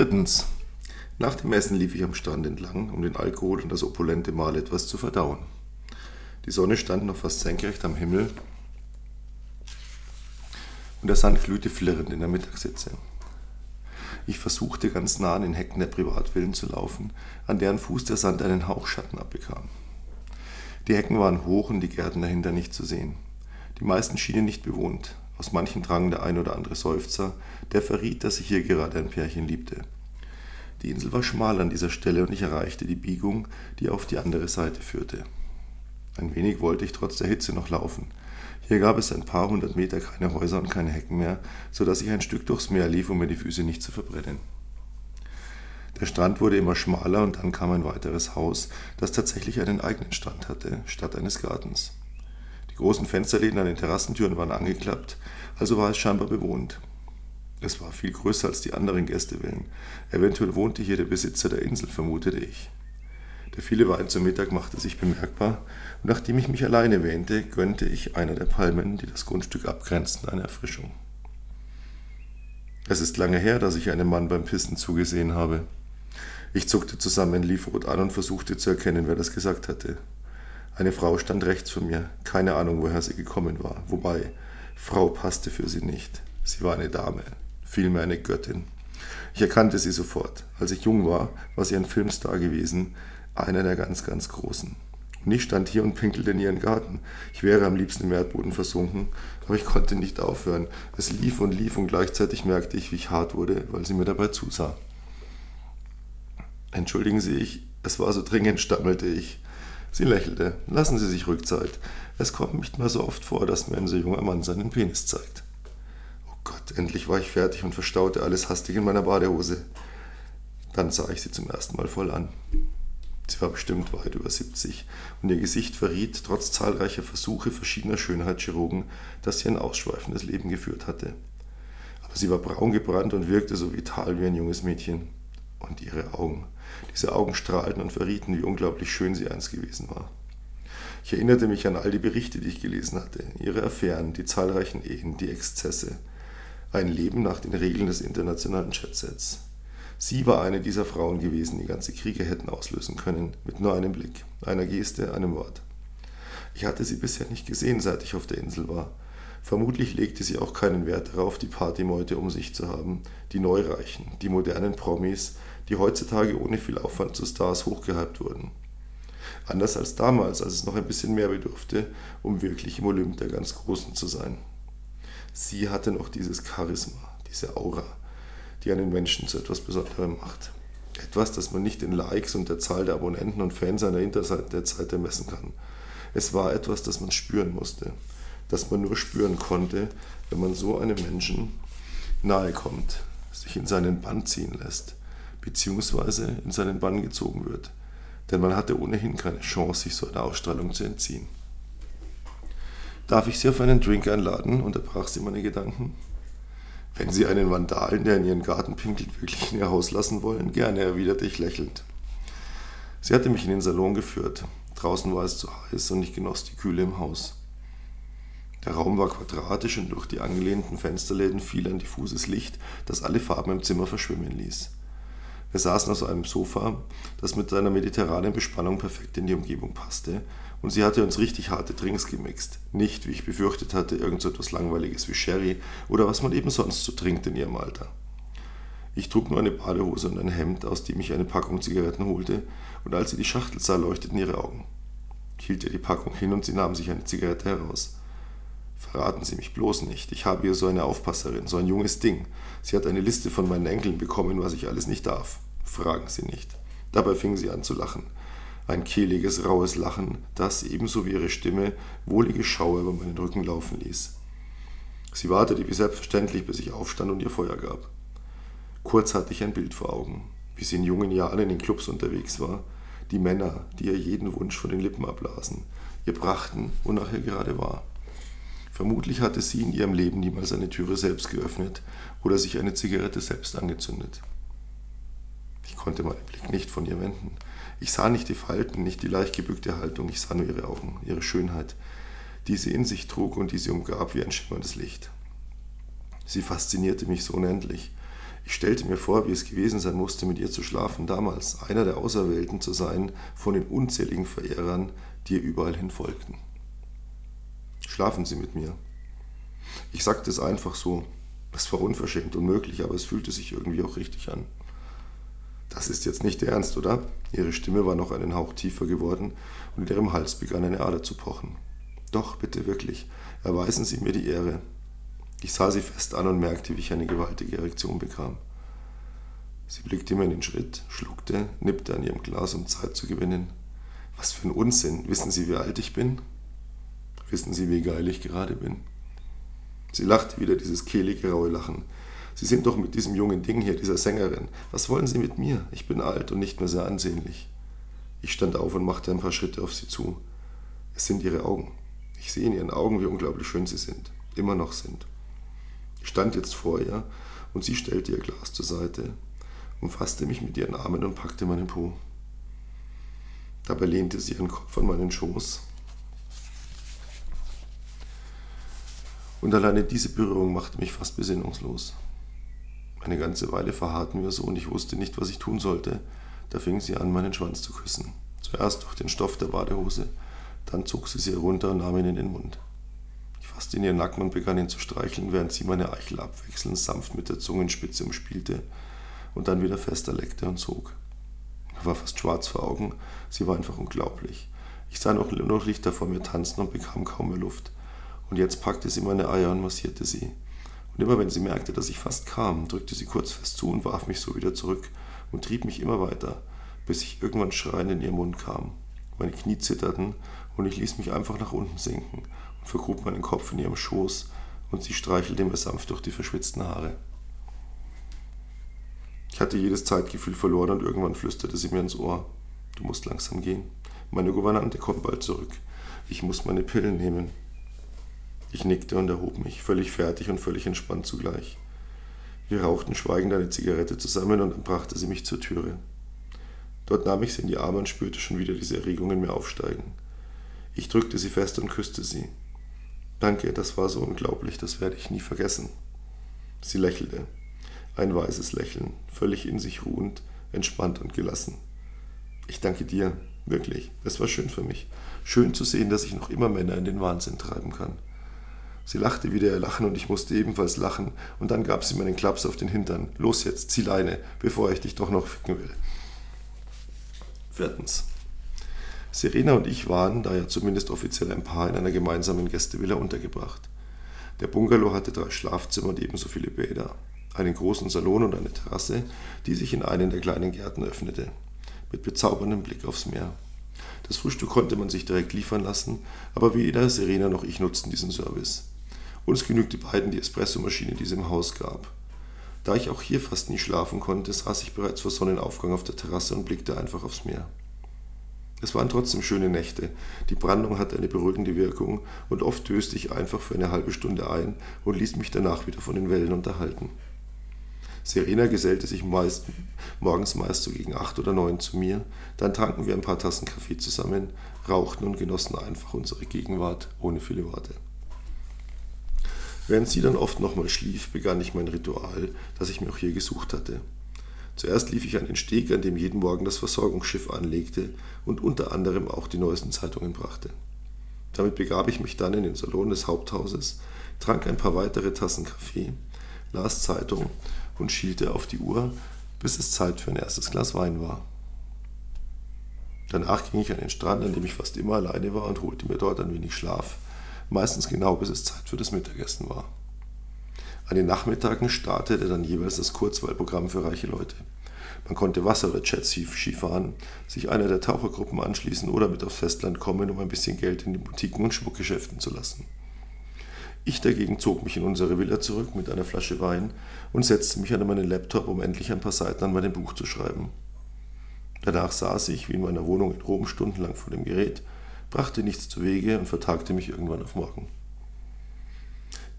Drittens. Nach dem Essen lief ich am Strand entlang, um den Alkohol und das opulente Mahl etwas zu verdauen. Die Sonne stand noch fast senkrecht am Himmel und der Sand glühte flirrend in der Mittagshitze. Ich versuchte ganz nah an den Hecken der Privatvillen zu laufen, an deren Fuß der Sand einen Hauchschatten abbekam. Die Hecken waren hoch und die Gärten dahinter nicht zu sehen. Die meisten schienen nicht bewohnt. Aus manchen drang der ein oder andere Seufzer, der verriet, dass sich hier gerade ein Pärchen liebte. Die Insel war schmal an dieser Stelle und ich erreichte die Biegung, die auf die andere Seite führte. Ein wenig wollte ich trotz der Hitze noch laufen. Hier gab es ein paar hundert Meter keine Häuser und keine Hecken mehr, so dass ich ein Stück durchs Meer lief, um mir die Füße nicht zu verbrennen. Der Strand wurde immer schmaler und dann kam ein weiteres Haus, das tatsächlich einen eigenen Strand hatte, statt eines Gartens. Großen Fensterläden an den Terrassentüren waren angeklappt, also war es scheinbar bewohnt. Es war viel größer als die anderen Gästewillen. Eventuell wohnte hier der Besitzer der Insel, vermutete ich. Der viele Wein zum Mittag machte sich bemerkbar, und nachdem ich mich alleine wähnte, gönnte ich einer der Palmen, die das Grundstück abgrenzten, eine Erfrischung. Es ist lange her, dass ich einem Mann beim Pissen zugesehen habe. Ich zuckte zusammen, lief rot an und versuchte zu erkennen, wer das gesagt hatte. Eine Frau stand rechts von mir, keine Ahnung, woher sie gekommen war, wobei Frau passte für sie nicht. Sie war eine Dame, vielmehr eine Göttin. Ich erkannte sie sofort. Als ich jung war, war sie ein Filmstar gewesen, einer der ganz, ganz Großen. Und ich stand hier und pinkelte in ihren Garten. Ich wäre am liebsten im Erdboden versunken, aber ich konnte nicht aufhören. Es lief und lief und gleichzeitig merkte ich, wie ich hart wurde, weil sie mir dabei zusah. Entschuldigen Sie, ich, es war so dringend, stammelte ich. Sie lächelte. Lassen Sie sich Rückzeit. Es kommt nicht mal so oft vor, dass mir ein so junger Mann seinen Penis zeigt. Oh Gott, endlich war ich fertig und verstaute alles hastig in meiner Badehose. Dann sah ich sie zum ersten Mal voll an. Sie war bestimmt weit über 70 und ihr Gesicht verriet, trotz zahlreicher Versuche verschiedener Schönheitschirurgen, dass sie ein ausschweifendes Leben geführt hatte. Aber sie war braun gebrannt und wirkte so vital wie ein junges Mädchen. Und ihre Augen. Diese Augen strahlten und verrieten, wie unglaublich schön sie einst gewesen war. Ich erinnerte mich an all die Berichte, die ich gelesen hatte, ihre Affären, die zahlreichen Ehen, die Exzesse. Ein Leben nach den Regeln des internationalen Jetsets. Sie war eine dieser Frauen gewesen, die ganze Kriege hätten auslösen können, mit nur einem Blick, einer Geste, einem Wort. Ich hatte sie bisher nicht gesehen, seit ich auf der Insel war. Vermutlich legte sie auch keinen Wert darauf, die Partymeute um sich zu haben, die Neureichen, die modernen Promis, die heutzutage ohne viel Aufwand zu Stars hochgehypt wurden. Anders als damals, als es noch ein bisschen mehr bedurfte, um wirklich im Olymp der ganz Großen zu sein. Sie hatte noch dieses Charisma, diese Aura, die einen Menschen zu etwas Besonderem macht. Etwas, das man nicht in Likes und der Zahl der Abonnenten und Fans einer Internetseite messen kann. Es war etwas, das man spüren musste, das man nur spüren konnte, wenn man so einem Menschen nahe kommt, sich in seinen Bann ziehen lässt, beziehungsweise in seinen Bann gezogen wird. Denn man hatte ohnehin keine Chance, sich so einer Ausstrahlung zu entziehen. Darf ich Sie auf einen Drink einladen? unterbrach sie meine Gedanken. Wenn Sie einen Vandalen, der in Ihren Garten pinkelt, wirklich in Ihr Haus lassen wollen, gerne, erwiderte ich lächelnd. Sie hatte mich in den Salon geführt. Draußen war es zu heiß und ich genoss die Kühle im Haus. Der Raum war quadratisch und durch die angelehnten Fensterläden fiel ein diffuses Licht, das alle Farben im Zimmer verschwimmen ließ. Wir saßen auf einem Sofa, das mit seiner mediterranen Bespannung perfekt in die Umgebung passte, und sie hatte uns richtig harte Drinks gemixt. Nicht, wie ich befürchtet hatte, irgend so etwas Langweiliges wie Sherry oder was man eben sonst so trinkt in ihrem Alter. Ich trug nur eine Badehose und ein Hemd, aus dem ich eine Packung Zigaretten holte, und als sie die Schachtel sah, leuchteten ihre Augen. Ich hielt ihr die Packung hin und sie nahm sich eine Zigarette heraus. Verraten Sie mich bloß nicht. Ich habe hier so eine Aufpasserin, so ein junges Ding. Sie hat eine Liste von meinen Enkeln bekommen, was ich alles nicht darf. Fragen Sie nicht. Dabei fing sie an zu lachen. Ein kehliges, raues Lachen, das, ebenso wie ihre Stimme, wohlige Schauer über meinen Rücken laufen ließ. Sie wartete wie selbstverständlich, bis ich aufstand und ihr Feuer gab. Kurz hatte ich ein Bild vor Augen, wie sie in jungen Jahren in den Clubs unterwegs war, die Männer, die ihr jeden Wunsch von den Lippen ablasen, ihr brachten, wonach ihr gerade war. Vermutlich hatte sie in ihrem Leben niemals eine Türe selbst geöffnet oder sich eine Zigarette selbst angezündet. Ich konnte meinen Blick nicht von ihr wenden. Ich sah nicht die Falten, nicht die leicht gebückte Haltung, ich sah nur ihre Augen, ihre Schönheit, die sie in sich trug und die sie umgab wie ein schimmerndes Licht. Sie faszinierte mich so unendlich. Ich stellte mir vor, wie es gewesen sein musste, mit ihr zu schlafen, damals einer der Auserwählten zu sein von den unzähligen Verehrern, die ihr überall hin folgten. Schlafen Sie mit mir. Ich sagte es einfach so. Es war unverschämt unmöglich, aber es fühlte sich irgendwie auch richtig an. Das ist jetzt nicht ernst, oder? Ihre Stimme war noch einen Hauch tiefer geworden und in ihrem Hals begann eine Ader zu pochen. Doch, bitte wirklich, erweisen Sie mir die Ehre. Ich sah sie fest an und merkte, wie ich eine gewaltige Erektion bekam. Sie blickte mir in den Schritt, schluckte, nippte an ihrem Glas, um Zeit zu gewinnen. Was für ein Unsinn. Wissen Sie, wie alt ich bin? Wissen Sie, wie geil ich gerade bin? Sie lachte wieder dieses kehlige, raue Lachen. Sie sind doch mit diesem jungen Ding hier, dieser Sängerin. Was wollen Sie mit mir? Ich bin alt und nicht mehr sehr ansehnlich. Ich stand auf und machte ein paar Schritte auf sie zu. Es sind ihre Augen. Ich sehe in ihren Augen, wie unglaublich schön sie sind. Immer noch sind. Ich stand jetzt vor ihr und sie stellte ihr Glas zur Seite, umfasste mich mit ihren Armen und packte meinen Po. Dabei lehnte sie ihren Kopf an meinen Schoß. Und alleine diese Berührung machte mich fast besinnungslos. Eine ganze Weile verharrten wir so und ich wusste nicht, was ich tun sollte. Da fing sie an, meinen Schwanz zu küssen. Zuerst durch den Stoff der Badehose, dann zog sie sie herunter und nahm ihn in den Mund. Ich fasste in ihren Nacken und begann ihn zu streicheln, während sie meine Eichel abwechselnd sanft mit der Zungenspitze umspielte und dann wieder fester leckte und zog. Mir war fast schwarz vor Augen, sie war einfach unglaublich. Ich sah noch, noch Lichter vor mir tanzen und bekam kaum mehr Luft. Und jetzt packte sie meine Eier und massierte sie. Und immer wenn sie merkte, dass ich fast kam, drückte sie kurz fest zu und warf mich so wieder zurück und trieb mich immer weiter, bis ich irgendwann schreiend in ihren Mund kam. Meine Knie zitterten und ich ließ mich einfach nach unten sinken und vergrub meinen Kopf in ihrem Schoß und sie streichelte mir sanft durch die verschwitzten Haare. Ich hatte jedes Zeitgefühl verloren und irgendwann flüsterte sie mir ins Ohr. Du musst langsam gehen. Meine Gouvernante kommt bald zurück. Ich muss meine Pillen nehmen. Ich nickte und erhob mich, völlig fertig und völlig entspannt zugleich. Wir rauchten schweigend eine Zigarette zusammen und dann brachte sie mich zur Türe. Dort nahm ich sie in die Arme und spürte schon wieder diese Erregung in mir aufsteigen. Ich drückte sie fest und küsste sie. Danke, das war so unglaublich, das werde ich nie vergessen. Sie lächelte. Ein weißes Lächeln, völlig in sich ruhend, entspannt und gelassen. Ich danke dir, wirklich. Es war schön für mich. Schön zu sehen, dass ich noch immer Männer in den Wahnsinn treiben kann. Sie lachte wieder ihr Lachen und ich musste ebenfalls lachen, und dann gab sie mir einen Klaps auf den Hintern. Los jetzt, zieh Leine, bevor ich dich doch noch ficken will. Viertens. Serena und ich waren, da ja zumindest offiziell ein Paar, in einer gemeinsamen Gästevilla untergebracht. Der Bungalow hatte drei Schlafzimmer und ebenso viele Bäder, einen großen Salon und eine Terrasse, die sich in einen der kleinen Gärten öffnete, mit bezauberndem Blick aufs Meer. Das Frühstück konnte man sich direkt liefern lassen, aber weder Serena noch ich nutzten diesen Service. Uns genügte beiden die Espressomaschine, die es im Haus gab. Da ich auch hier fast nie schlafen konnte, saß ich bereits vor Sonnenaufgang auf der Terrasse und blickte einfach aufs Meer. Es waren trotzdem schöne Nächte. Die Brandung hatte eine beruhigende Wirkung und oft döste ich einfach für eine halbe Stunde ein und ließ mich danach wieder von den Wellen unterhalten. Serena gesellte sich meist, morgens meist so gegen acht oder neun zu mir, dann tranken wir ein paar Tassen Kaffee zusammen, rauchten und genossen einfach unsere Gegenwart ohne viele Worte. Während sie dann oft nochmal schlief, begann ich mein Ritual, das ich mir auch hier gesucht hatte. Zuerst lief ich an den Steg, an dem jeden Morgen das Versorgungsschiff anlegte und unter anderem auch die neuesten Zeitungen brachte. Damit begab ich mich dann in den Salon des Haupthauses, trank ein paar weitere Tassen Kaffee, las Zeitung und schielte auf die Uhr, bis es Zeit für ein erstes Glas Wein war. Danach ging ich an den Strand, an dem ich fast immer alleine war und holte mir dort ein wenig Schlaf, meistens genau bis es Zeit für das Mittagessen war. An den Nachmittagen startete dann jeweils das Kurzwahlprogramm für reiche Leute. Man konnte Wasser- oder Jetski fahren, sich einer der Tauchergruppen anschließen oder mit aufs Festland kommen, um ein bisschen Geld in den Boutiquen und Schmuckgeschäften zu lassen. Ich dagegen zog mich in unsere Villa zurück mit einer Flasche Wein und setzte mich an meinen Laptop, um endlich ein paar Seiten an meinem Buch zu schreiben. Danach saß ich, wie in meiner Wohnung in Rom, stundenlang vor dem Gerät brachte nichts zu Wege und vertagte mich irgendwann auf morgen.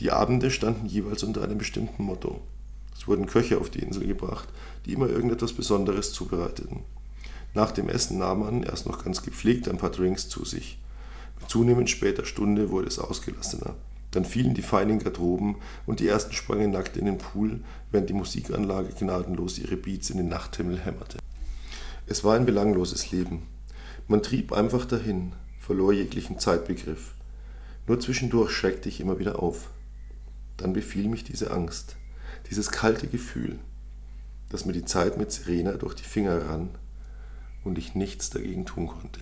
Die Abende standen jeweils unter einem bestimmten Motto. Es wurden Köche auf die Insel gebracht, die immer irgendetwas Besonderes zubereiteten. Nach dem Essen nahm man, erst noch ganz gepflegt, ein paar Drinks zu sich. Mit zunehmend später Stunde wurde es ausgelassener. Dann fielen die feinen Garderoben und die ersten sprangen nackt in den Pool, während die Musikanlage gnadenlos ihre Beats in den Nachthimmel hämmerte. Es war ein belangloses Leben. Man trieb einfach dahin, verlor jeglichen Zeitbegriff. Nur zwischendurch schreckte ich immer wieder auf. Dann befiel mich diese Angst, dieses kalte Gefühl, dass mir die Zeit mit Serena durch die Finger rann und ich nichts dagegen tun konnte.